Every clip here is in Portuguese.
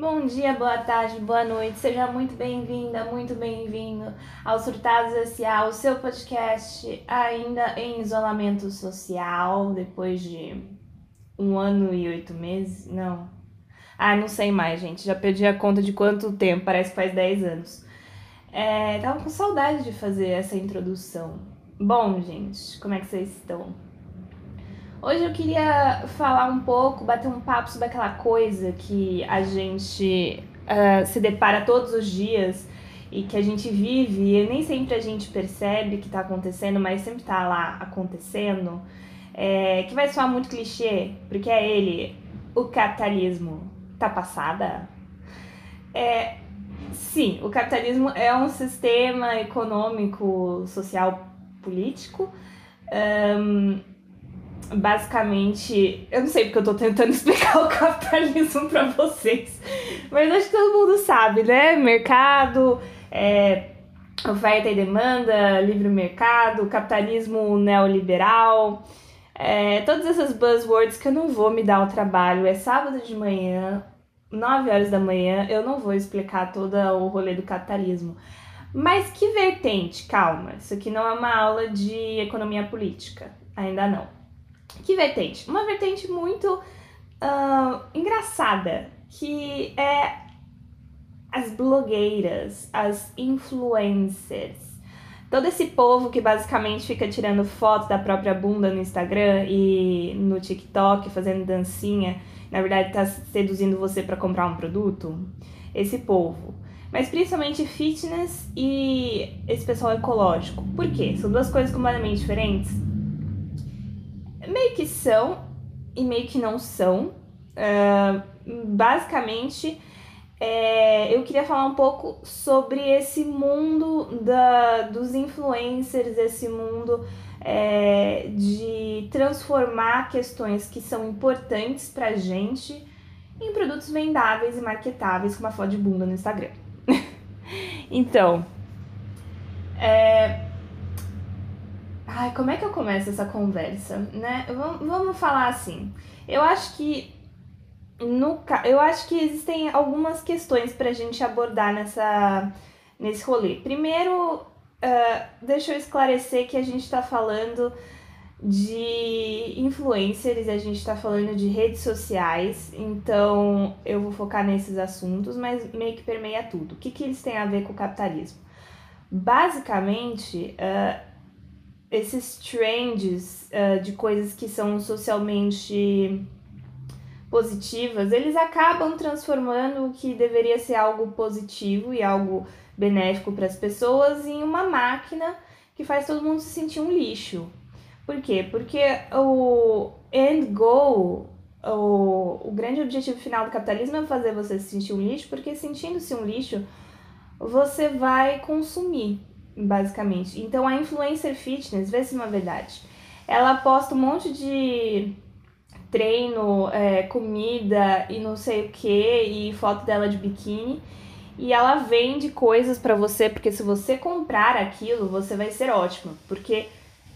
Bom dia, boa tarde, boa noite, seja muito bem-vinda, muito bem-vindo ao Surtados S.A., o seu podcast ainda em isolamento social, depois de um ano e oito meses, não. Ah, não sei mais, gente, já perdi a conta de quanto tempo, parece que faz dez anos. É, tava com saudade de fazer essa introdução. Bom, gente, como é que vocês estão? Hoje eu queria falar um pouco, bater um papo sobre aquela coisa que a gente uh, se depara todos os dias e que a gente vive e nem sempre a gente percebe que está acontecendo, mas sempre está lá acontecendo, é, que vai soar muito clichê, porque é ele, o capitalismo tá passada? É, sim, o capitalismo é um sistema econômico, social, político. Um, basicamente, eu não sei porque eu tô tentando explicar o capitalismo para vocês, mas acho que todo mundo sabe, né? Mercado, é, oferta e demanda, livre mercado, capitalismo neoliberal, é, todas essas buzzwords que eu não vou me dar o trabalho. É sábado de manhã, 9 horas da manhã, eu não vou explicar todo o rolê do capitalismo. Mas que vertente? Calma, isso aqui não é uma aula de economia política, ainda não. Que vertente? Uma vertente muito uh, engraçada, que é as blogueiras, as influencers. Todo esse povo que basicamente fica tirando fotos da própria bunda no Instagram e no TikTok, fazendo dancinha, na verdade tá seduzindo você para comprar um produto. Esse povo. Mas principalmente fitness e esse pessoal ecológico. Por quê? São duas coisas completamente diferentes meio que são e meio que não são. Uh, basicamente, é, eu queria falar um pouco sobre esse mundo da, dos influencers, esse mundo é, de transformar questões que são importantes pra gente em produtos vendáveis e marketáveis com uma foto de bunda no Instagram. então, é, Ai, como é que eu começo essa conversa, né? Vamos, falar assim. Eu acho que no, eu acho que existem algumas questões para a gente abordar nessa, nesse rolê. Primeiro, uh, deixa eu esclarecer que a gente está falando de influencers, a gente está falando de redes sociais, então eu vou focar nesses assuntos, mas meio que permeia tudo. O que, que eles têm a ver com o capitalismo? Basicamente, uh, esses trends uh, de coisas que são socialmente positivas, eles acabam transformando o que deveria ser algo positivo e algo benéfico para as pessoas em uma máquina que faz todo mundo se sentir um lixo. Por quê? Porque o end goal, o, o grande objetivo final do capitalismo é fazer você se sentir um lixo, porque sentindo-se um lixo, você vai consumir basicamente. Então a influencer fitness, vê se é verdade. Ela posta um monte de treino, é, comida e não sei o que, e foto dela de biquíni. E ela vende coisas para você, porque se você comprar aquilo, você vai ser ótimo. Porque.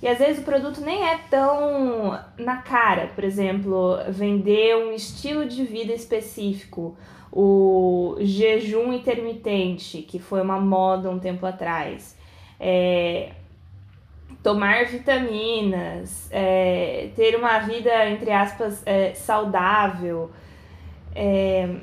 E às vezes o produto nem é tão na cara. Por exemplo, vender um estilo de vida específico. O jejum intermitente, que foi uma moda um tempo atrás é, tomar vitaminas, é, ter uma vida, entre aspas, é, saudável, é,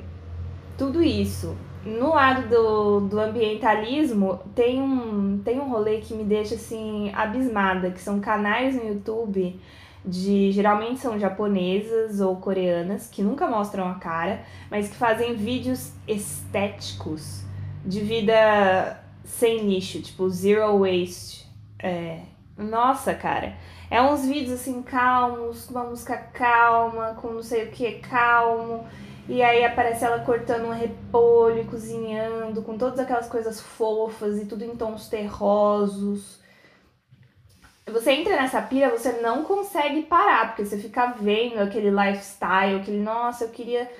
tudo isso. No lado do, do ambientalismo, tem um, tem um rolê que me deixa assim abismada, que são canais no YouTube de geralmente são japonesas ou coreanas que nunca mostram a cara, mas que fazem vídeos estéticos de vida sem lixo, tipo zero waste. É, nossa, cara. É uns vídeos assim calmos, uma música calma, com não sei o que calmo. E aí aparece ela cortando um repolho e cozinhando, com todas aquelas coisas fofas e tudo em tons terrosos. Você entra nessa pira, você não consegue parar, porque você fica vendo aquele lifestyle, aquele, nossa, eu queria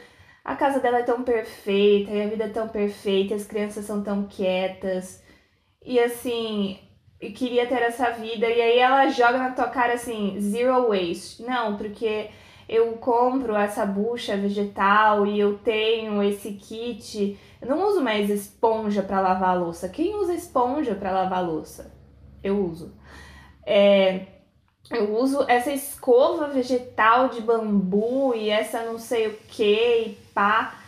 a casa dela é tão perfeita, e a vida é tão perfeita, as crianças são tão quietas. E assim, eu queria ter essa vida. E aí ela joga na tua cara assim, zero waste. Não, porque eu compro essa bucha vegetal e eu tenho esse kit. Eu não uso mais esponja para lavar a louça. Quem usa esponja para lavar a louça? Eu uso. É, eu uso essa escova vegetal de bambu e essa não sei o que e pá.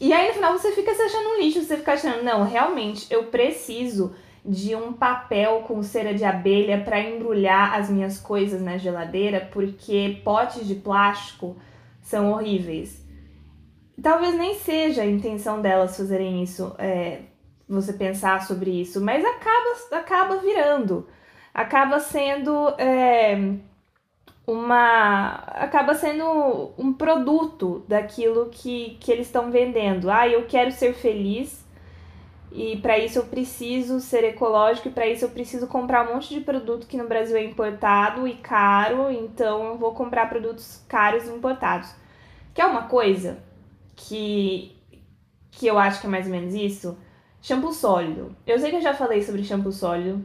E aí no final você fica se achando um lixo, você fica achando, não, realmente eu preciso de um papel com cera de abelha para embrulhar as minhas coisas na geladeira, porque potes de plástico são horríveis. Talvez nem seja a intenção delas fazerem isso, é, você pensar sobre isso, mas acaba, acaba virando, acaba sendo é, uma. acaba sendo um produto daquilo que, que eles estão vendendo. Ah, eu quero ser feliz e para isso eu preciso ser ecológico e para isso eu preciso comprar um monte de produto que no Brasil é importado e caro, então eu vou comprar produtos caros e importados. Que é uma coisa que que eu acho que é mais ou menos isso. Shampoo sólido. Eu sei que eu já falei sobre shampoo sólido.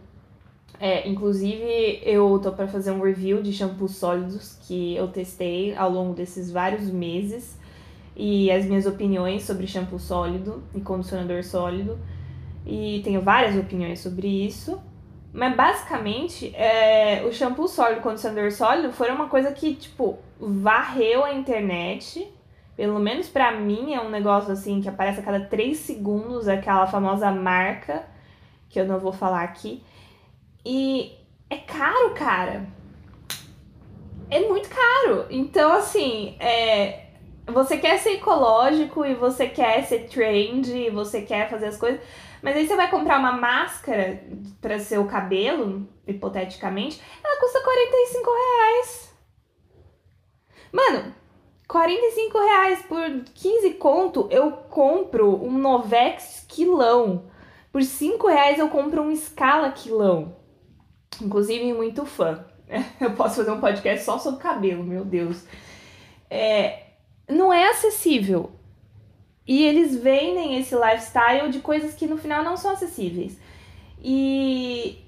É, inclusive eu tô para fazer um review de shampoos sólidos que eu testei ao longo desses vários meses e as minhas opiniões sobre shampoo sólido e condicionador sólido e tenho várias opiniões sobre isso. Mas basicamente, é, o shampoo sólido e condicionador sólido foram uma coisa que, tipo, varreu a internet. Pelo menos para mim é um negócio assim que aparece a cada 3 segundos aquela famosa marca, que eu não vou falar aqui. E é caro, cara. É muito caro. Então, assim, é, você quer ser ecológico e você quer ser trend e você quer fazer as coisas. Mas aí você vai comprar uma máscara para seu cabelo, hipoteticamente, ela custa 45 reais. Mano, 45 reais por 15 conto, eu compro um Novex quilão. Por 5 reais eu compro um Scala quilão. Inclusive, muito fã. Eu posso fazer um podcast só sobre cabelo, meu Deus. É, não é acessível. E eles vendem esse lifestyle de coisas que no final não são acessíveis. E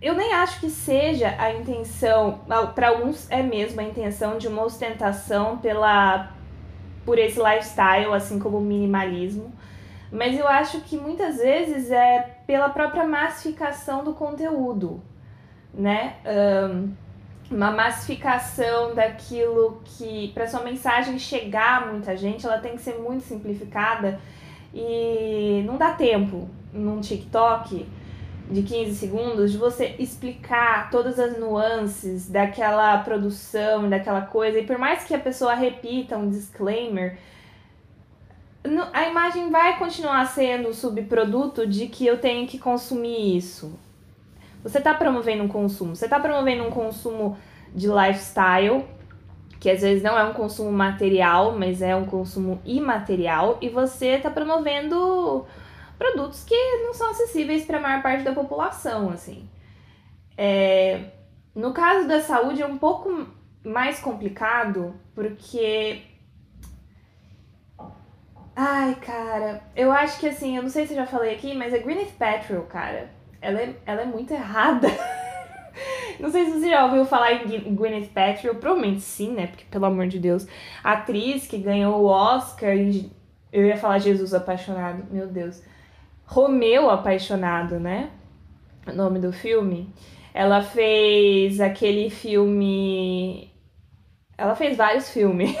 eu nem acho que seja a intenção, para alguns é mesmo a intenção de uma ostentação pela por esse lifestyle, assim como o minimalismo. Mas eu acho que muitas vezes é pela própria massificação do conteúdo, né? Um, uma massificação daquilo que para sua mensagem chegar a muita gente, ela tem que ser muito simplificada e não dá tempo num TikTok de 15 segundos de você explicar todas as nuances daquela produção, daquela coisa. E por mais que a pessoa repita um disclaimer, a imagem vai continuar sendo subproduto de que eu tenho que consumir isso. Você está promovendo um consumo, você está promovendo um consumo de lifestyle, que às vezes não é um consumo material, mas é um consumo imaterial, e você está promovendo produtos que não são acessíveis para a maior parte da população, assim. É, no caso da saúde é um pouco mais complicado, porque Ai, cara, eu acho que assim, eu não sei se eu já falei aqui, mas a Gwyneth Paltrow, cara, ela é, ela é muito errada. não sei se você já ouviu falar em Gwyneth Paltrow, provavelmente sim, né? Porque, pelo amor de Deus, a atriz que ganhou o Oscar e... Eu ia falar Jesus apaixonado, meu Deus. Romeu apaixonado, né? O nome do filme. Ela fez aquele filme... Ela fez vários filmes.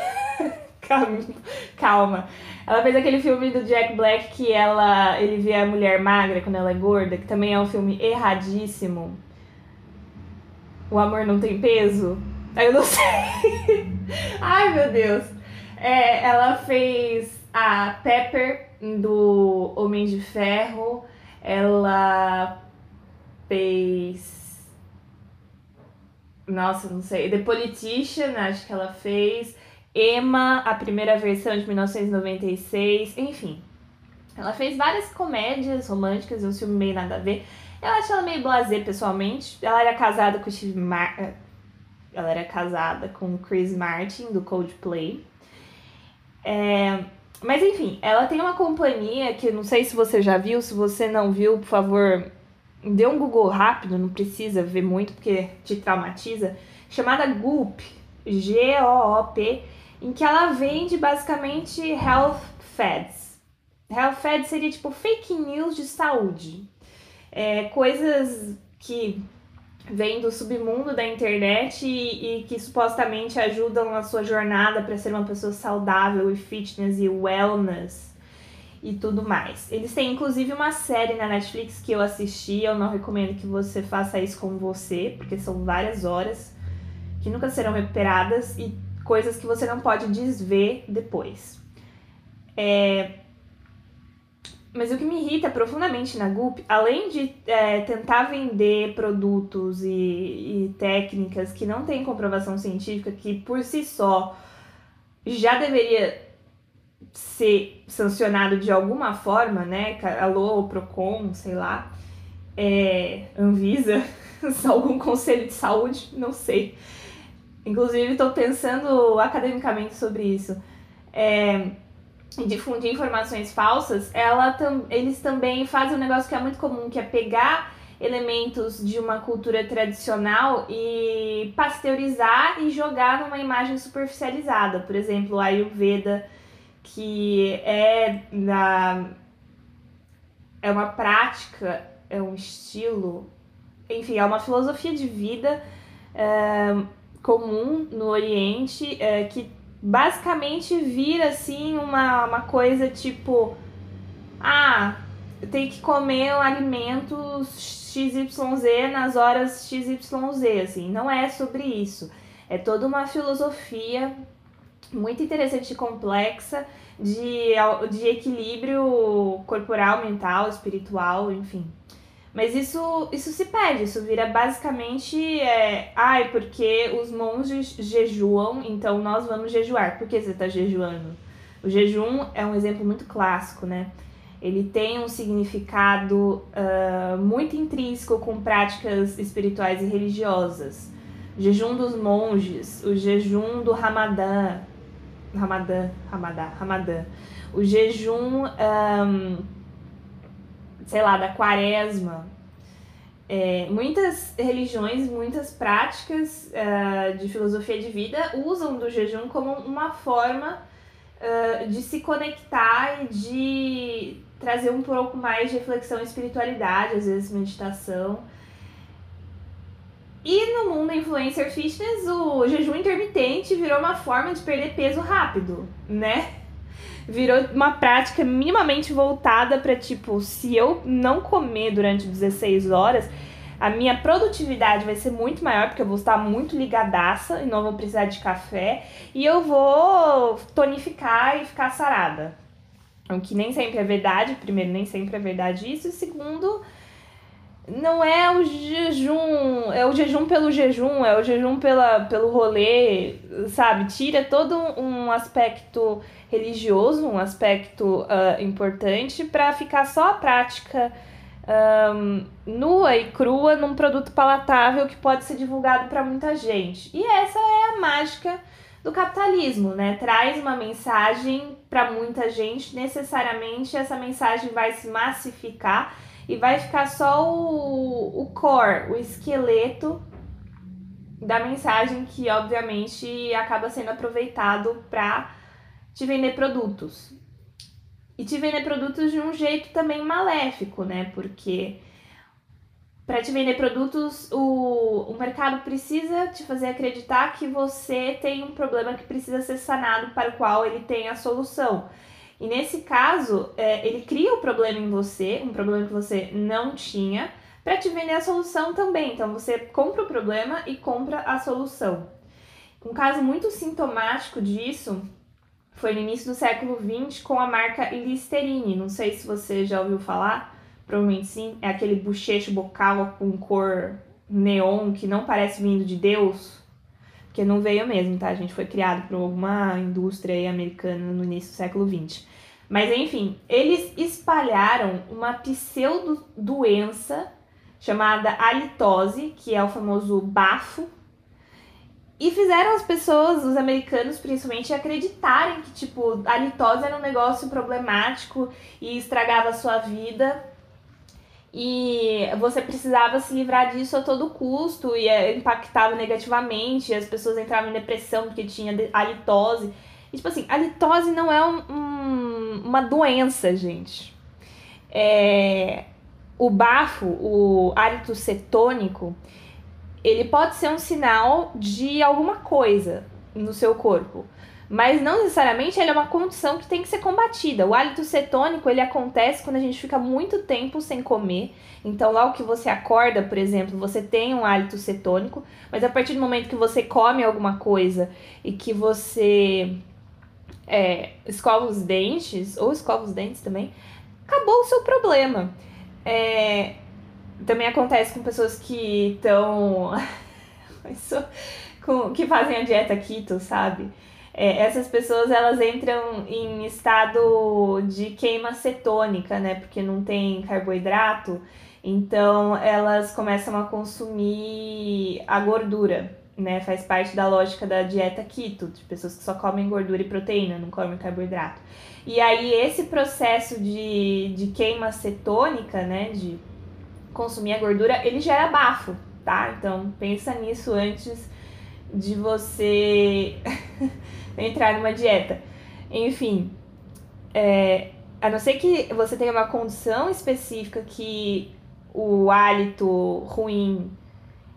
Calma. Ela fez aquele filme do Jack Black que ela ele vê a mulher magra quando ela é gorda, que também é um filme erradíssimo. O amor não tem peso. Eu não sei. Ai, meu Deus. É, ela fez a Pepper do Homem de Ferro. Ela fez. Nossa, não sei. The Politician, acho que ela fez. Emma, a primeira versão de 1996, enfim. Ela fez várias comédias românticas, um filme meio nada a ver. Eu acho ela meio blasé, pessoalmente. Ela era casada com Steve Mar... Eh, ela era casada com Chris Martin, do Coldplay. É... Mas enfim, ela tem uma companhia que não sei se você já viu, se você não viu, por favor, dê um Google rápido, não precisa ver muito porque te traumatiza chamada Goop, G-O-O-P, em que ela vende basicamente health fads. Health fads seria tipo fake news de saúde. É, coisas que vêm do submundo da internet e, e que supostamente ajudam na sua jornada para ser uma pessoa saudável e fitness e wellness e tudo mais. Eles têm inclusive uma série na Netflix que eu assisti, eu não recomendo que você faça isso com você, porque são várias horas que nunca serão recuperadas e coisas que você não pode desver depois. É... Mas o que me irrita profundamente na Goop, além de é, tentar vender produtos e, e técnicas que não têm comprovação científica, que por si só já deveria ser sancionado de alguma forma, né? Alô, Procon, sei lá, é, Anvisa, algum conselho de saúde, não sei. Inclusive, estou pensando academicamente sobre isso. É, difundir informações falsas, ela tam, eles também fazem um negócio que é muito comum, que é pegar elementos de uma cultura tradicional e pasteurizar e jogar numa imagem superficializada. Por exemplo, a Ayurveda, que é da é uma prática, é um estilo, enfim, é uma filosofia de vida. É, comum no Oriente é, que basicamente vira assim uma, uma coisa tipo ah tem que comer alimentos XYZ nas horas XYZ assim não é sobre isso é toda uma filosofia muito interessante e complexa de, de equilíbrio corporal, mental, espiritual, enfim. Mas isso, isso se perde, isso vira basicamente, é, ai, porque os monges jejuam, então nós vamos jejuar. Por que você está jejuando? O jejum é um exemplo muito clássico, né? Ele tem um significado uh, muito intrínseco com práticas espirituais e religiosas. Jejum dos monges, o jejum do Ramadã, Ramadã, Ramadã, Ramadã. O jejum um, sei lá, da quaresma. É, muitas religiões, muitas práticas uh, de filosofia de vida usam do jejum como uma forma uh, de se conectar e de trazer um pouco mais de reflexão e espiritualidade, às vezes meditação. E no mundo influencer fitness, o jejum intermitente virou uma forma de perder peso rápido, né? Virou uma prática minimamente voltada para tipo, se eu não comer durante 16 horas, a minha produtividade vai ser muito maior, porque eu vou estar muito ligadaça e não vou precisar de café, e eu vou tonificar e ficar sarada. O que nem sempre é verdade, primeiro, nem sempre é verdade isso, e segundo, não é o jejum, é o jejum pelo jejum, é o jejum pela, pelo rolê, sabe? Tira todo um aspecto religioso, um aspecto uh, importante, para ficar só a prática um, nua e crua num produto palatável que pode ser divulgado para muita gente. E essa é a mágica do capitalismo, né? Traz uma mensagem para muita gente, necessariamente essa mensagem vai se massificar e vai ficar só o, o core, o esqueleto da mensagem que obviamente acaba sendo aproveitado para te vender produtos. E te vender produtos de um jeito também maléfico, né? Porque para te vender produtos, o, o mercado precisa te fazer acreditar que você tem um problema que precisa ser sanado para o qual ele tem a solução. E nesse caso, é, ele cria o problema em você, um problema que você não tinha, para te vender a solução também. Então você compra o problema e compra a solução. Um caso muito sintomático disso foi no início do século XX com a marca Listerine. Não sei se você já ouviu falar, provavelmente sim. É aquele bochecho bocal com cor neon que não parece vindo de Deus. Porque não veio mesmo, tá? A gente foi criado por alguma indústria americana no início do século XX. Mas enfim, eles espalharam uma pseudo-doença chamada halitose, que é o famoso bafo, e fizeram as pessoas, os americanos principalmente, acreditarem que, tipo, a halitose era um negócio problemático e estragava a sua vida. e você precisava se livrar disso a todo custo e é, impactava negativamente, as pessoas entravam em depressão porque tinha halitose. E, tipo assim, a litose não é um, um, uma doença, gente. É, o bafo, o hálito cetônico, ele pode ser um sinal de alguma coisa no seu corpo. Mas não necessariamente ele é uma condição que tem que ser combatida. O hálito cetônico, ele acontece quando a gente fica muito tempo sem comer. Então, logo que você acorda, por exemplo, você tem um hálito cetônico, mas a partir do momento que você come alguma coisa e que você é, escova os dentes, ou escova os dentes também, acabou o seu problema. É, também acontece com pessoas que estão. que fazem a dieta keto, sabe? é, essas pessoas elas entram em estado de queima cetônica, né? Porque não tem carboidrato, então elas começam a consumir a gordura, né? Faz parte da lógica da dieta keto, de pessoas que só comem gordura e proteína, não comem carboidrato. E aí esse processo de, de queima cetônica, né? De consumir a gordura, ele gera bafo, tá? Então pensa nisso antes de você entrar numa dieta. Enfim, é, a não ser que você tenha uma condição específica que o hálito ruim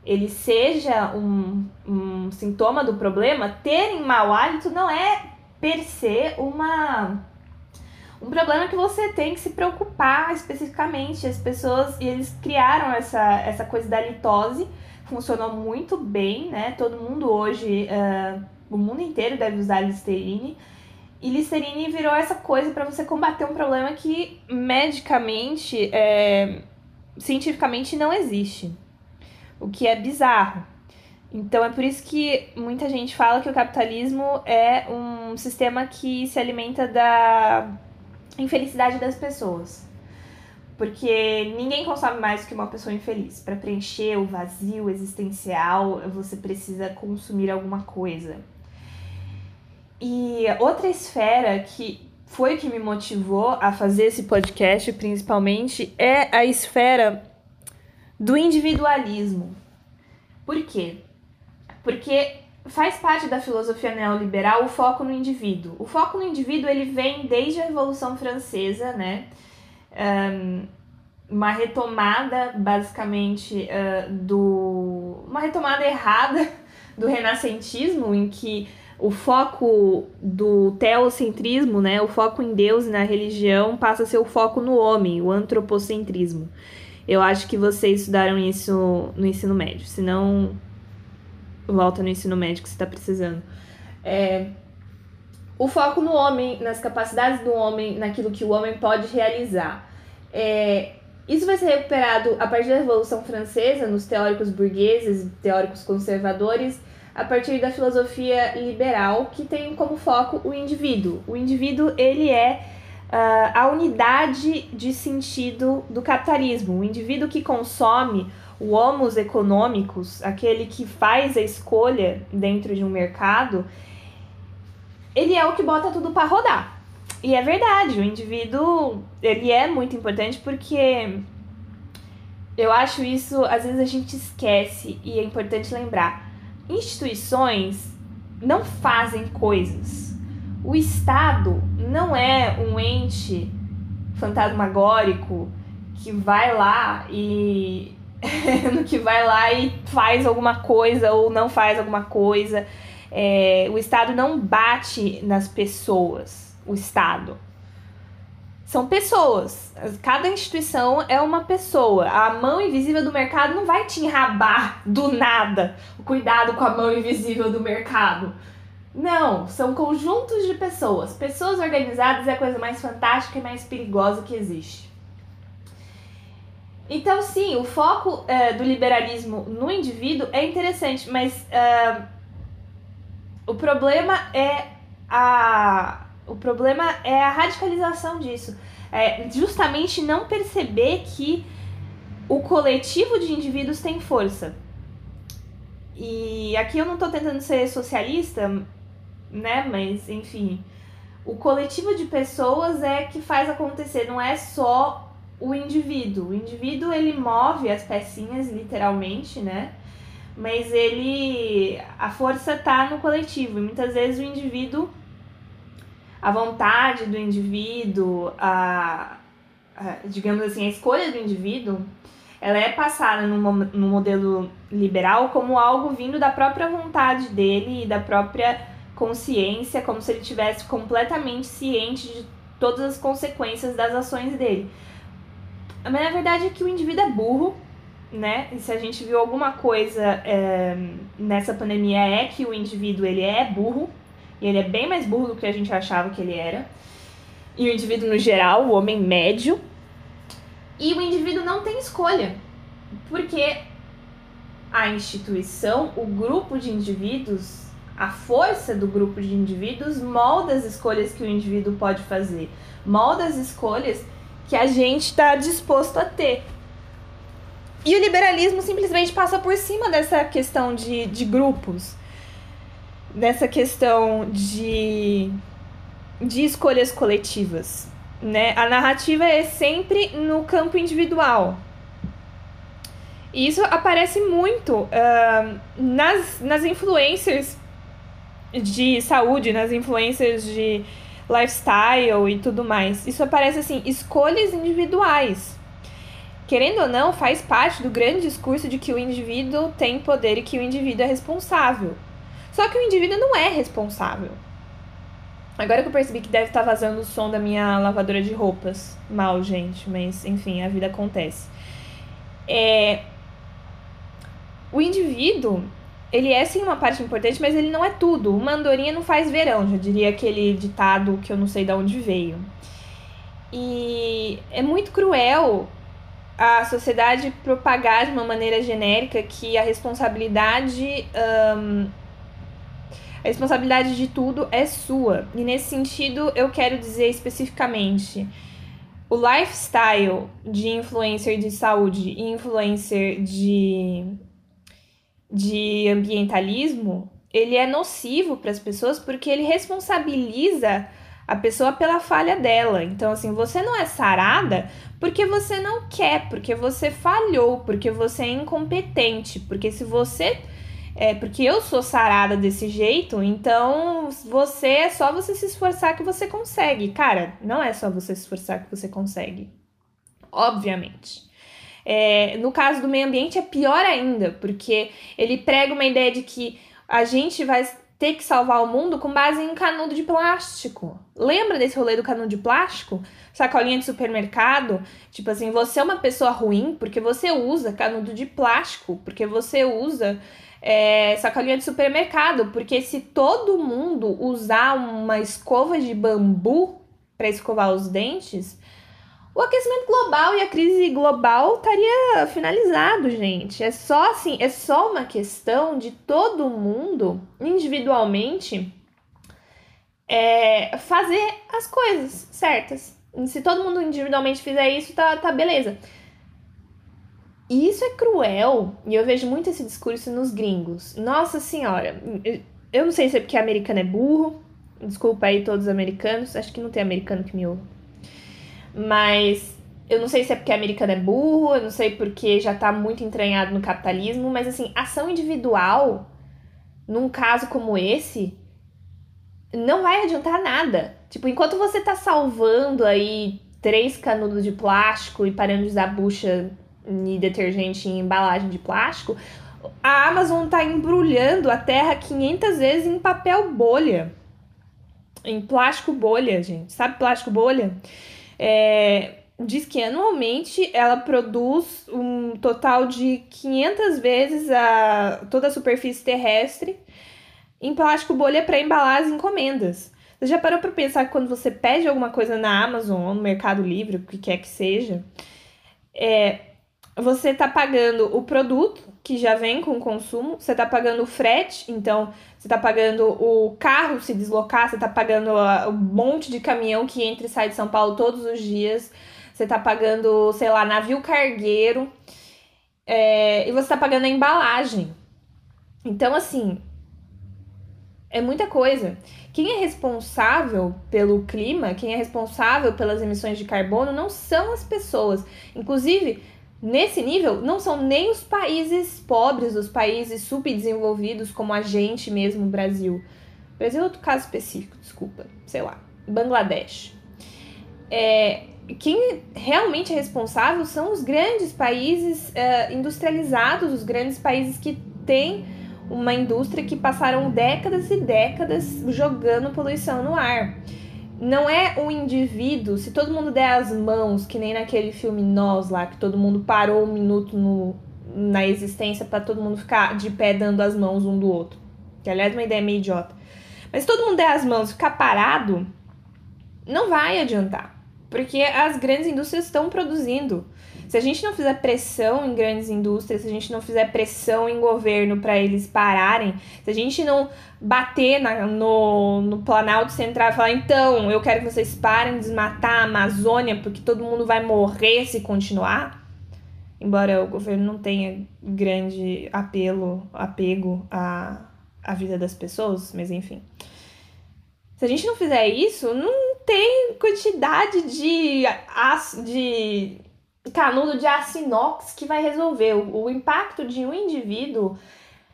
ele seja um, um sintoma do problema, terem mau hálito não é per se uma um problema que você tem que se preocupar especificamente. As pessoas, eles criaram essa, essa coisa da litose, funcionou muito bem, né? Todo mundo hoje uh, o mundo inteiro deve usar Listerine. E Listerine virou essa coisa para você combater um problema que medicamente, é, cientificamente não existe. O que é bizarro. Então é por isso que muita gente fala que o capitalismo é um sistema que se alimenta da infelicidade das pessoas. Porque ninguém consome mais que uma pessoa infeliz. Para preencher o vazio existencial, você precisa consumir alguma coisa. E outra esfera que foi que me motivou a fazer esse podcast, principalmente, é a esfera do individualismo. Por quê? Porque faz parte da filosofia neoliberal o foco no indivíduo. O foco no indivíduo ele vem desde a Revolução Francesa, né? Um, uma retomada, basicamente, uh, do. Uma retomada errada do renascentismo, em que o foco do teocentrismo, né, o foco em Deus e na religião, passa a ser o foco no homem, o antropocentrismo. Eu acho que vocês estudaram isso no ensino médio, se não, volta no ensino médio que você está precisando. É, o foco no homem, nas capacidades do homem, naquilo que o homem pode realizar. É, isso vai ser recuperado a partir da Revolução Francesa, nos teóricos burgueses, teóricos conservadores, a partir da filosofia liberal que tem como foco o indivíduo. O indivíduo ele é uh, a unidade de sentido do capitalismo. O indivíduo que consome o homos econômicos, aquele que faz a escolha dentro de um mercado, ele é o que bota tudo para rodar. E é verdade, o indivíduo ele é muito importante porque eu acho isso, às vezes a gente esquece e é importante lembrar instituições não fazem coisas. O Estado não é um ente fantasmagórico que vai lá e que vai lá e faz alguma coisa ou não faz alguma coisa. É, o Estado não bate nas pessoas. O Estado são pessoas. Cada instituição é uma pessoa. A mão invisível do mercado não vai te enrabar do nada. Cuidado com a mão invisível do mercado. Não, são conjuntos de pessoas. Pessoas organizadas é a coisa mais fantástica e mais perigosa que existe. Então, sim, o foco é, do liberalismo no indivíduo é interessante, mas é, o problema é a o problema é a radicalização disso. É justamente não perceber que o coletivo de indivíduos tem força. E aqui eu não estou tentando ser socialista, né? Mas, enfim, o coletivo de pessoas é que faz acontecer, não é só o indivíduo. O indivíduo ele move as pecinhas literalmente, né? Mas ele a força tá no coletivo e muitas vezes o indivíduo a vontade do indivíduo, a, a digamos assim, a escolha do indivíduo, ela é passada no, no modelo liberal como algo vindo da própria vontade dele e da própria consciência, como se ele tivesse completamente ciente de todas as consequências das ações dele. Mas na verdade é que o indivíduo é burro, né? E se a gente viu alguma coisa é, nessa pandemia é que o indivíduo ele é burro, e ele é bem mais burro do que a gente achava que ele era. E o indivíduo no geral, o homem médio. E o indivíduo não tem escolha, porque a instituição, o grupo de indivíduos a força do grupo de indivíduos molda as escolhas que o indivíduo pode fazer, molda as escolhas que a gente está disposto a ter. E o liberalismo simplesmente passa por cima dessa questão de, de grupos, dessa questão de, de escolhas coletivas. Né? A narrativa é sempre no campo individual. E isso aparece muito uh, nas, nas influencers de saúde, nas influências de lifestyle e tudo mais. Isso aparece assim, escolhas individuais. Querendo ou não, faz parte do grande discurso de que o indivíduo tem poder e que o indivíduo é responsável. Só que o indivíduo não é responsável. Agora que eu percebi que deve estar vazando o som da minha lavadora de roupas. Mal, gente, mas enfim, a vida acontece. É... O indivíduo, ele é sim uma parte importante, mas ele não é tudo. Uma andorinha não faz verão, já diria aquele ditado que eu não sei de onde veio. E é muito cruel a sociedade propagar de uma maneira genérica que a responsabilidade. Um, a responsabilidade de tudo é sua. E nesse sentido, eu quero dizer especificamente o lifestyle de influencer de saúde e influencer de de ambientalismo, ele é nocivo para as pessoas porque ele responsabiliza a pessoa pela falha dela. Então, assim, você não é sarada porque você não quer, porque você falhou, porque você é incompetente, porque se você é porque eu sou sarada desse jeito, então você é só você se esforçar que você consegue. Cara, não é só você se esforçar que você consegue. Obviamente. É, no caso do meio ambiente é pior ainda, porque ele prega uma ideia de que a gente vai ter que salvar o mundo com base em canudo de plástico. Lembra desse rolê do canudo de plástico? Sacolinha de supermercado? Tipo assim, você é uma pessoa ruim porque você usa canudo de plástico, porque você usa é, sacolinha de supermercado. Porque se todo mundo usar uma escova de bambu para escovar os dentes, o aquecimento global e a crise global estaria finalizado, gente. É só assim, é só uma questão de todo mundo individualmente é, fazer as coisas certas. Se todo mundo individualmente fizer isso, tá, tá beleza. E isso é cruel, e eu vejo muito esse discurso nos gringos. Nossa senhora, eu não sei se é porque americano é burro. Desculpa aí todos os americanos, acho que não tem americano que me ouve mas eu não sei se é porque americano é burro, eu não sei porque já tá muito entranhado no capitalismo, mas assim, ação individual, num caso como esse, não vai adiantar nada. Tipo, enquanto você tá salvando aí três canudos de plástico e parando de usar bucha e detergente em embalagem de plástico, a Amazon tá embrulhando a terra 500 vezes em papel bolha. Em plástico bolha, gente. Sabe plástico bolha? É, diz que anualmente ela produz um total de 500 vezes a, toda a superfície terrestre em plástico bolha para embalar as encomendas. Você já parou para pensar que quando você pede alguma coisa na Amazon ou no Mercado Livre, o que quer que seja, é, você está pagando o produto que já vem com o consumo, você está pagando o frete, então você está pagando o carro se deslocar, você está pagando o monte de caminhão que entra e sai de São Paulo todos os dias, você está pagando, sei lá, navio cargueiro, é, e você está pagando a embalagem. Então, assim, É muita coisa. Quem é responsável pelo clima, quem é responsável pelas emissões de carbono não são as pessoas. Inclusive, nesse nível, não são nem os países pobres, os países subdesenvolvidos, como a gente mesmo, o Brasil. Brasil é outro caso específico, desculpa, sei lá. Bangladesh. É, quem realmente é responsável são os grandes países uh, industrializados, os grandes países que têm uma indústria que passaram décadas e décadas jogando poluição no ar. Não é o indivíduo, se todo mundo der as mãos, que nem naquele filme Nós lá, que todo mundo parou um minuto no, na existência para todo mundo ficar de pé dando as mãos um do outro. Que aliás é uma ideia meio idiota. Mas se todo mundo der as mãos e ficar parado, não vai adiantar. Porque as grandes indústrias estão produzindo. Se a gente não fizer pressão em grandes indústrias, se a gente não fizer pressão em governo para eles pararem, se a gente não bater na, no, no Planalto Central e falar, então, eu quero que vocês parem de desmatar a Amazônia porque todo mundo vai morrer se continuar, embora o governo não tenha grande apelo, apego à, à vida das pessoas, mas enfim. Se a gente não fizer isso, não tem quantidade de, de canudo de aço inox que vai resolver. O, o impacto de um indivíduo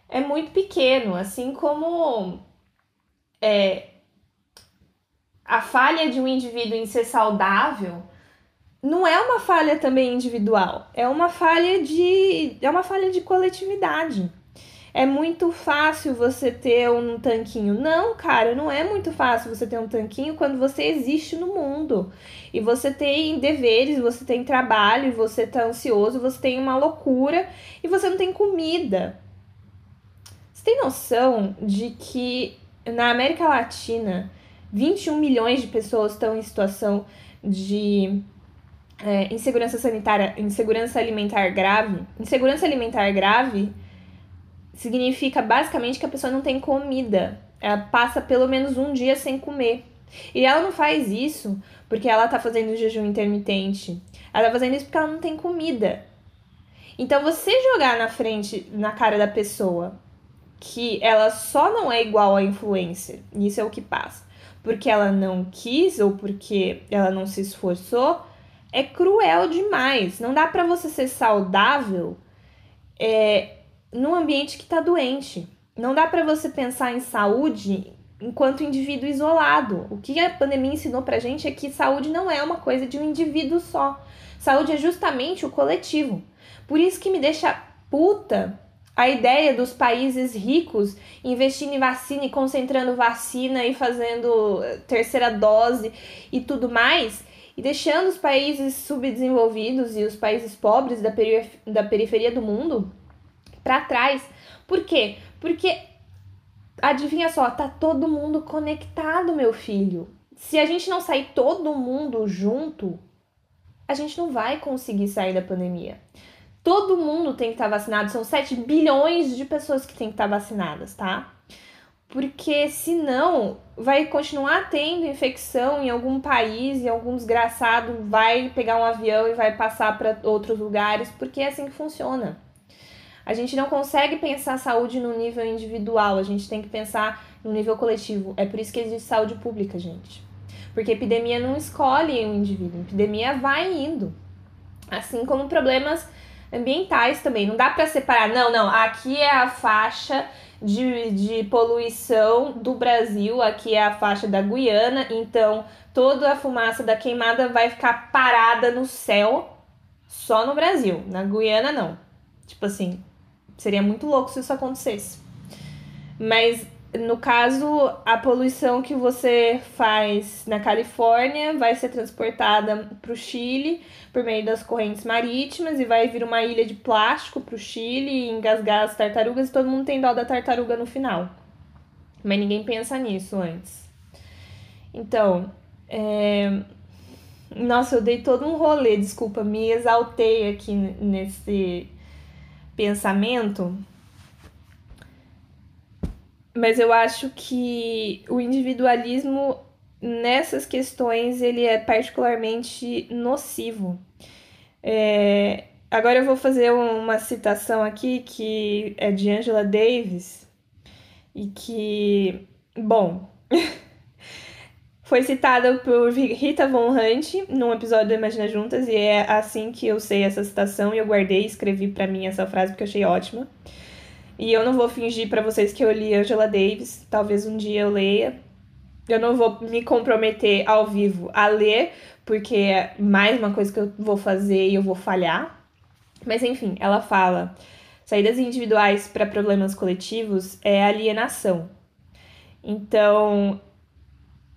é muito pequeno, assim como é, a falha de um indivíduo em ser saudável não é uma falha também individual, é uma falha de é uma falha de coletividade é muito fácil você ter um tanquinho. Não, cara, não é muito fácil você ter um tanquinho quando você existe no mundo. E você tem deveres, você tem trabalho, você tá ansioso, você tem uma loucura e você não tem comida. Você tem noção de que na América Latina 21 milhões de pessoas estão em situação de é, insegurança sanitária, insegurança alimentar grave? Insegurança alimentar grave significa basicamente que a pessoa não tem comida. Ela passa pelo menos um dia sem comer. E ela não faz isso porque ela tá fazendo jejum intermitente. Ela tá fazendo isso porque ela não tem comida. Então você jogar na frente, na cara da pessoa, que ela só não é igual a influencer, isso é o que passa, porque ela não quis ou porque ela não se esforçou, é cruel demais. Não dá para você ser saudável é, num ambiente que está doente. Não dá para você pensar em saúde enquanto indivíduo isolado. O que a pandemia ensinou pra gente é que saúde não é uma coisa de um indivíduo só. Saúde é justamente o coletivo. Por isso que me deixa puta a ideia dos países ricos investindo em vacina e concentrando vacina e fazendo eh, terceira dose e tudo mais, e deixando os países subdesenvolvidos e os países pobres da periferia do mundo para trás. Por quê? Porque adivinha só, tá todo mundo conectado, meu filho. Se a gente não sair todo mundo junto, a gente não vai conseguir sair da pandemia. Todo mundo tem que estar tá vacinado, são 7 bilhões de pessoas que têm que estar tá vacinadas, tá? Porque senão vai continuar tendo infecção em algum país e algum desgraçado vai pegar um avião e vai passar para outros lugares, porque é assim que funciona. A gente não consegue pensar saúde no nível individual, a gente tem que pensar no nível coletivo. É por isso que existe saúde pública, gente. Porque epidemia não escolhe um indivíduo, epidemia vai indo. Assim como problemas ambientais também. Não dá para separar, não, não, aqui é a faixa de, de poluição do Brasil, aqui é a faixa da Guiana, então toda a fumaça da queimada vai ficar parada no céu só no Brasil. Na Guiana, não. Tipo assim, Seria muito louco se isso acontecesse. Mas no caso, a poluição que você faz na Califórnia vai ser transportada para o Chile por meio das correntes marítimas e vai vir uma ilha de plástico para o Chile e engasgar as tartarugas e todo mundo tem dó da tartaruga no final. Mas ninguém pensa nisso antes. Então, é... nossa, eu dei todo um rolê, desculpa, me exaltei aqui nesse pensamento, mas eu acho que o individualismo nessas questões ele é particularmente nocivo. É, agora eu vou fazer uma citação aqui que é de Angela Davis e que bom, foi citada por Rita Von Hunt num episódio do Imagina Juntas e é assim que eu sei essa citação e eu guardei e escrevi para mim essa frase porque eu achei ótima. E eu não vou fingir para vocês que eu li Angela Davis, talvez um dia eu leia. Eu não vou me comprometer ao vivo a ler, porque é mais uma coisa que eu vou fazer e eu vou falhar. Mas enfim, ela fala: saídas individuais para problemas coletivos é alienação. Então,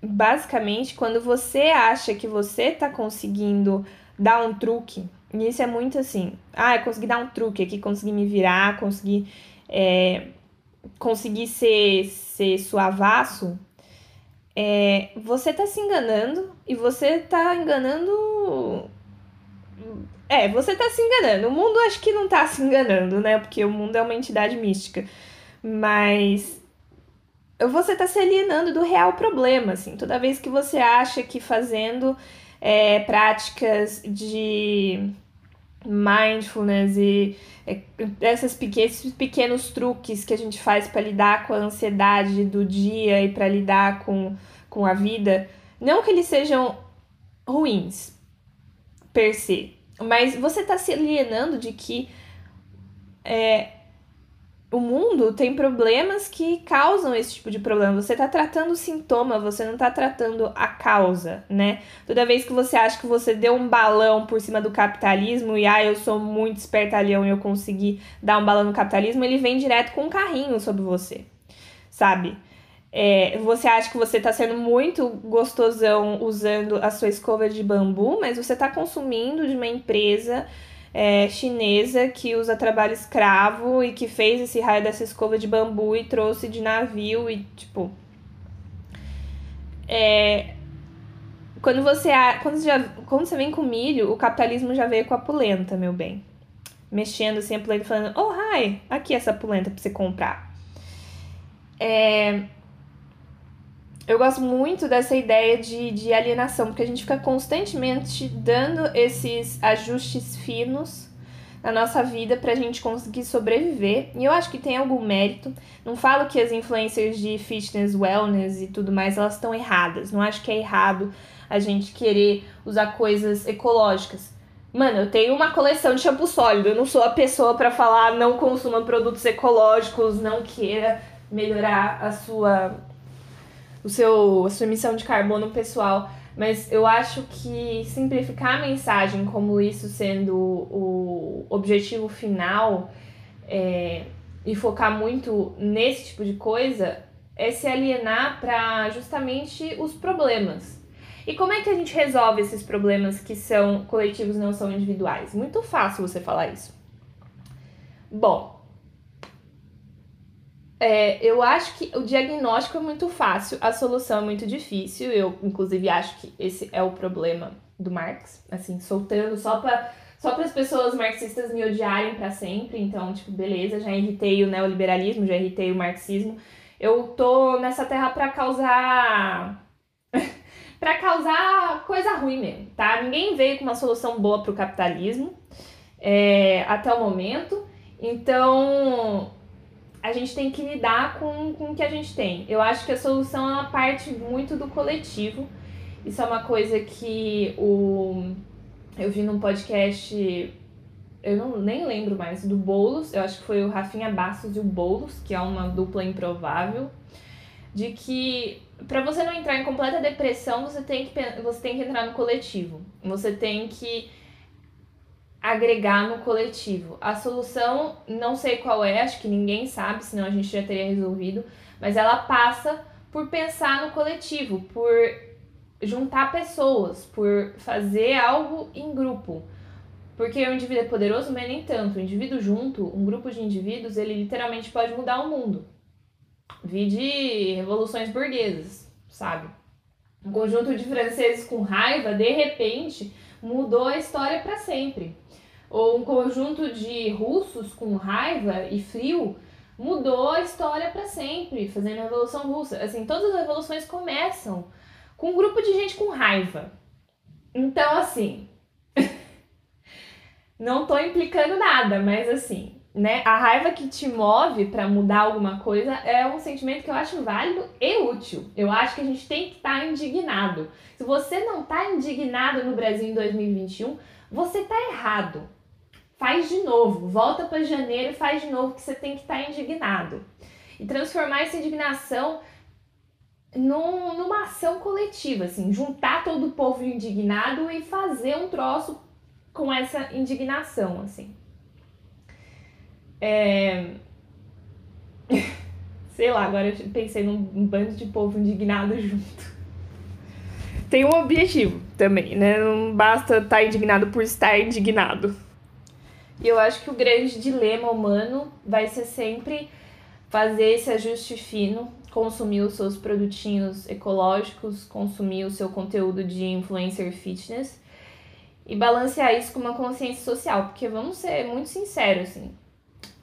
basicamente, quando você acha que você está conseguindo dar um truque, e isso é muito assim, ah, eu consegui dar um truque aqui, consegui me virar, consegui, é, consegui ser, ser suavaço, é, você tá se enganando e você tá enganando. É, você tá se enganando. O mundo acho que não tá se enganando, né? Porque o mundo é uma entidade mística. Mas você tá se alienando do real problema, assim. Toda vez que você acha que fazendo é, práticas de mindfulness e é, essas pequenos, pequenos truques que a gente faz para lidar com a ansiedade do dia e para lidar com, com a vida, não que eles sejam ruins per se, mas você está se alienando de que é, o mundo tem problemas que causam esse tipo de problema. Você está tratando o sintoma, você não está tratando a causa, né? Toda vez que você acha que você deu um balão por cima do capitalismo e ah, eu sou muito espertalhão e eu consegui dar um balão no capitalismo, ele vem direto com um carrinho sobre você, sabe? É, você acha que você está sendo muito gostosão usando a sua escova de bambu, mas você está consumindo de uma empresa é, chinesa que usa trabalho escravo e que fez esse raio dessa escova de bambu e trouxe de navio e tipo. É, quando você quando você, já, quando você vem com milho, o capitalismo já veio com a polenta, meu bem. Mexendo assim a polenta falando, oh, hi, aqui essa polenta pra você comprar. É, eu gosto muito dessa ideia de, de alienação, porque a gente fica constantemente dando esses ajustes finos na nossa vida pra gente conseguir sobreviver. E eu acho que tem algum mérito. Não falo que as influências de fitness, wellness e tudo mais, elas estão erradas. Não acho que é errado a gente querer usar coisas ecológicas. Mano, eu tenho uma coleção de shampoo sólido. Eu não sou a pessoa para falar não consuma produtos ecológicos, não queira melhorar a sua o seu, a sua emissão de carbono pessoal. Mas eu acho que simplificar a mensagem como isso sendo o objetivo final é, e focar muito nesse tipo de coisa é se alienar para justamente os problemas. E como é que a gente resolve esses problemas que são coletivos, não são individuais? Muito fácil você falar isso. Bom, é, eu acho que o diagnóstico é muito fácil, a solução é muito difícil. Eu, inclusive, acho que esse é o problema do Marx, assim, soltando só para só para as pessoas marxistas me odiarem para sempre. Então, tipo, beleza, já irritei o neoliberalismo, já irritei o marxismo. Eu tô nessa terra para causar para causar coisa ruim mesmo, tá? Ninguém veio com uma solução boa pro capitalismo é, até o momento. Então, a gente tem que lidar com, com o que a gente tem. Eu acho que a solução é uma parte muito do coletivo. Isso é uma coisa que o eu vi num podcast, eu não nem lembro mais, do Boulos, eu acho que foi o Rafinha Bastos e o Boulos, que é uma dupla improvável, de que para você não entrar em completa depressão, você tem que você tem que entrar no coletivo. Você tem que agregar no coletivo. A solução, não sei qual é, acho que ninguém sabe, senão a gente já teria resolvido, mas ela passa por pensar no coletivo, por juntar pessoas, por fazer algo em grupo. Porque o indivíduo é poderoso, mas nem tanto. O indivíduo junto, um grupo de indivíduos, ele literalmente pode mudar o mundo. Vi de revoluções burguesas, sabe? Um conjunto de franceses com raiva, de repente, mudou a história para sempre ou um conjunto de russos com raiva e frio mudou a história para sempre, fazendo a Revolução Russa. Assim, todas as revoluções começam com um grupo de gente com raiva. Então, assim, não tô implicando nada, mas assim, né? A raiva que te move para mudar alguma coisa é um sentimento que eu acho válido e útil. Eu acho que a gente tem que estar tá indignado. Se você não está indignado no Brasil em 2021, você está errado. Faz de novo, volta para janeiro e faz de novo que você tem que estar tá indignado. E transformar essa indignação num, numa ação coletiva, assim, juntar todo o povo indignado e fazer um troço com essa indignação, assim. É... Sei lá, agora eu pensei num bando de povo indignado junto. Tem um objetivo também, né? Não basta estar tá indignado por estar indignado. E eu acho que o grande dilema humano vai ser sempre fazer esse ajuste fino, consumir os seus produtinhos ecológicos, consumir o seu conteúdo de influencer fitness e balancear isso com uma consciência social, porque vamos ser muito sinceros, assim,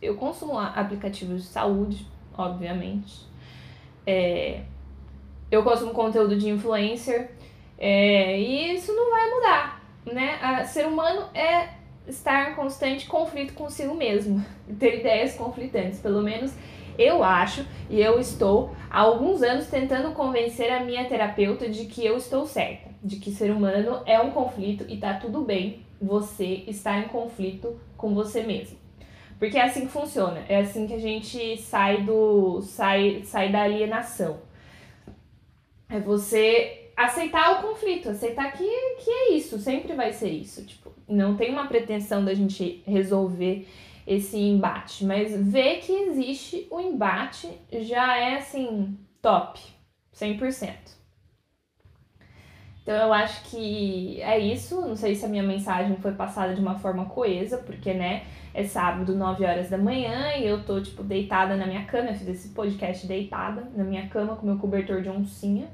eu consumo aplicativos de saúde, obviamente. É, eu consumo conteúdo de influencer é, e isso não vai mudar, né? A, ser humano é estar em constante conflito consigo mesmo, ter ideias conflitantes, pelo menos eu acho e eu estou há alguns anos tentando convencer a minha terapeuta de que eu estou certa, de que ser humano é um conflito e tá tudo bem você estar em conflito com você mesmo. Porque é assim que funciona, é assim que a gente sai do sai, sai da alienação. É você aceitar o conflito, aceitar que, que é isso, sempre vai ser isso. Tipo, não tem uma pretensão da gente resolver esse embate, mas ver que existe o embate já é assim, top, 100%. Então eu acho que é isso. Não sei se a minha mensagem foi passada de uma forma coesa, porque, né, é sábado, 9 horas da manhã, e eu tô, tipo, deitada na minha cama. Eu fiz esse podcast deitada na minha cama com meu cobertor de oncinha.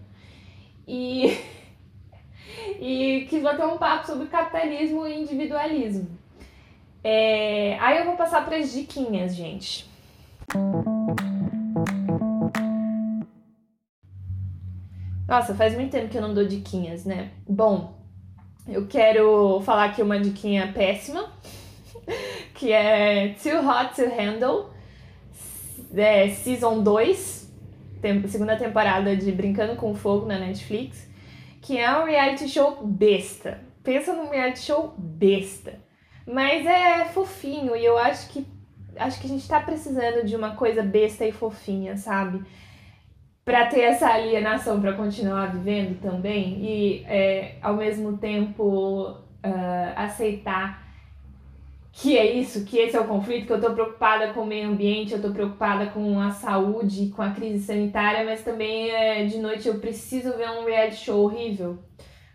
E. e quis bater um papo sobre capitalismo e individualismo. É... Aí eu vou passar para as diquinhas, gente. Nossa, faz muito tempo que eu não dou diquinhas, né? Bom, eu quero falar aqui uma diquinha péssima, que é Too Hot to Handle, é, Season 2, segunda temporada de Brincando com Fogo na Netflix, que é um reality show besta. Pensa num reality show besta. Mas é fofinho e eu acho que acho que a gente tá precisando de uma coisa besta e fofinha, sabe? para ter essa alienação para continuar vivendo também e é, ao mesmo tempo uh, aceitar que é isso, que esse é o conflito, que eu tô preocupada com o meio ambiente, eu tô preocupada com a saúde, com a crise sanitária, mas também é, de noite eu preciso ver um reality show horrível.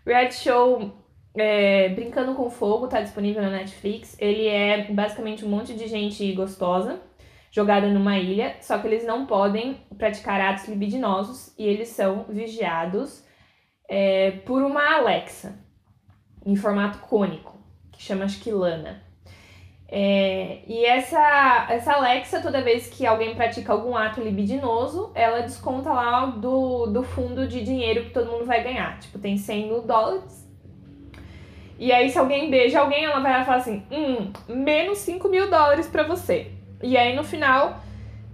Reality show é, Brincando com Fogo tá disponível na Netflix. Ele é basicamente um monte de gente gostosa jogada numa ilha, só que eles não podem praticar atos libidinosos e eles são vigiados é, por uma Alexa em formato cônico, que chama Esquilana. É, e essa, essa Alexa, toda vez que alguém pratica algum ato libidinoso, ela desconta lá do, do fundo de dinheiro que todo mundo vai ganhar. Tipo, tem 100 mil dólares. E aí, se alguém beija alguém, ela vai lá e fala assim: hum, menos 5 mil dólares pra você. E aí no final,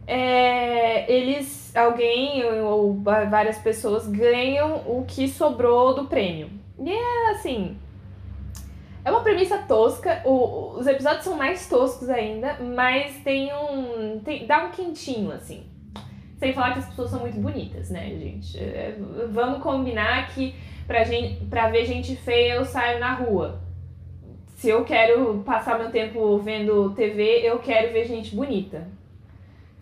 é, eles, alguém ou várias pessoas ganham o que sobrou do prêmio. E é assim. É uma premissa tosca, o, os episódios são mais toscos ainda, mas tem um. Tem, dá um quentinho, assim. Sem falar que as pessoas são muito bonitas, né, gente? É, vamos combinar que pra, gente, pra ver gente feia eu saio na rua se eu quero passar meu tempo vendo TV, eu quero ver gente bonita.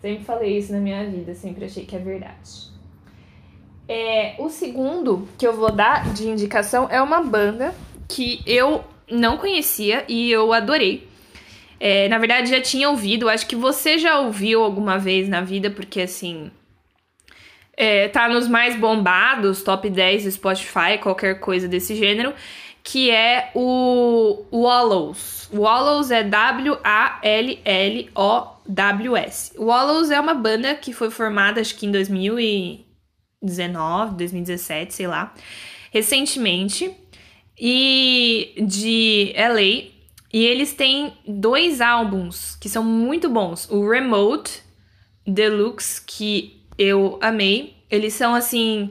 Sempre falei isso na minha vida, sempre achei que é verdade. É, o segundo que eu vou dar de indicação é uma banda que eu não conhecia e eu adorei. É, na verdade, já tinha ouvido, acho que você já ouviu alguma vez na vida, porque assim. É, tá nos mais bombados, top 10 do Spotify, qualquer coisa desse gênero que é o Wallows. Wallows é W-A-L-L-O-W-S. Wallows é uma banda que foi formada, acho que em 2019, 2017, sei lá, recentemente, e de LA. E eles têm dois álbuns que são muito bons. O Remote Deluxe, que eu amei. Eles são assim.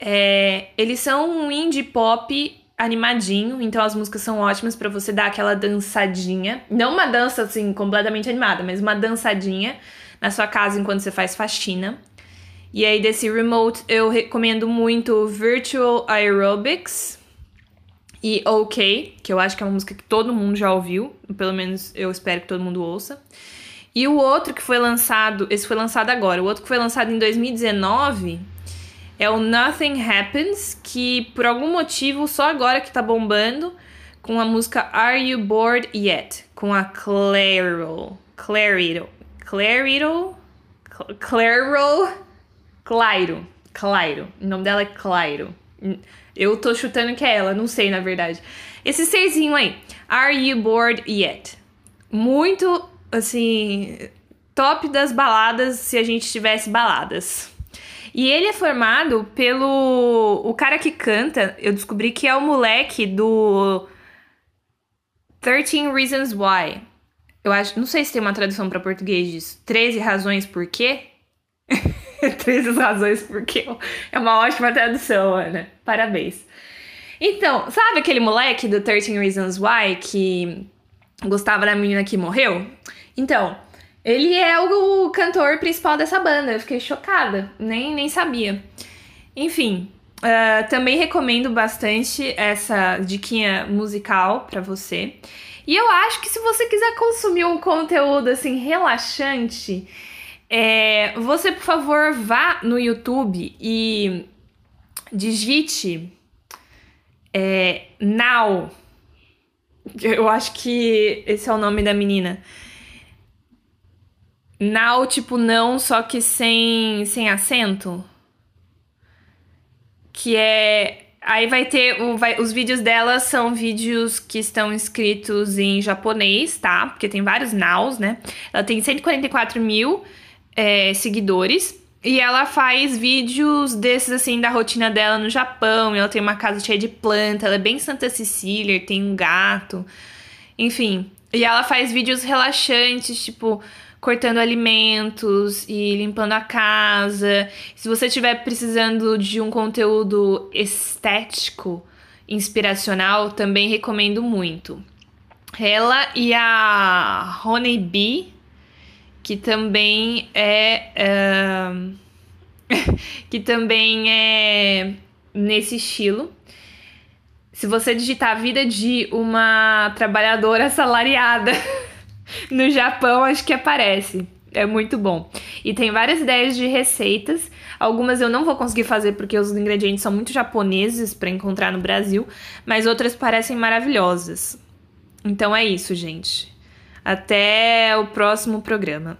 É, eles são um indie pop animadinho, então as músicas são ótimas para você dar aquela dançadinha. Não uma dança assim completamente animada, mas uma dançadinha na sua casa enquanto você faz faxina. E aí desse remote eu recomendo muito Virtual Aerobics e OK, que eu acho que é uma música que todo mundo já ouviu, pelo menos eu espero que todo mundo ouça. E o outro que foi lançado, esse foi lançado agora, o outro que foi lançado em 2019 é o Nothing Happens, que por algum motivo só agora que tá bombando, com a música Are You Bored Yet? Com a Clairo. Clarito. Clarito? Clairo? Clairo. Clairo. O nome dela é Clairo. Eu tô chutando que é ela, não sei na verdade. Esse serzinho aí. Are You Bored Yet? Muito, assim, top das baladas se a gente tivesse baladas. E ele é formado pelo. O cara que canta, eu descobri que é o moleque do 13 Reasons Why. Eu acho. Não sei se tem uma tradução para português disso. 13 razões por quê? 13 razões por quê? É uma ótima tradução, Ana. Parabéns. Então, sabe aquele moleque do 13 Reasons Why que gostava da menina que morreu? Então, ele é o cantor principal dessa banda. Eu fiquei chocada, nem, nem sabia. Enfim, uh, também recomendo bastante essa diquinha musical para você. E eu acho que se você quiser consumir um conteúdo assim relaxante, é, você por favor vá no YouTube e digite é, Now. Eu acho que esse é o nome da menina. Now, tipo, não, só que sem, sem acento. Que é. Aí vai ter. O, vai, os vídeos dela são vídeos que estão escritos em japonês, tá? Porque tem vários nows, né? Ela tem 144 mil é, seguidores. E ela faz vídeos desses, assim, da rotina dela no Japão. Ela tem uma casa cheia de planta, ela é bem Santa Cecília, tem um gato. Enfim. E ela faz vídeos relaxantes, tipo cortando alimentos e limpando a casa. Se você estiver precisando de um conteúdo estético, inspiracional, também recomendo muito. Ela e a Honey Bee, que também é. Uh, que também é nesse estilo. Se você digitar a vida de uma trabalhadora assalariada no Japão, acho que aparece. É muito bom. E tem várias ideias de receitas. Algumas eu não vou conseguir fazer porque os ingredientes são muito japoneses para encontrar no Brasil, mas outras parecem maravilhosas. Então é isso, gente. Até o próximo programa.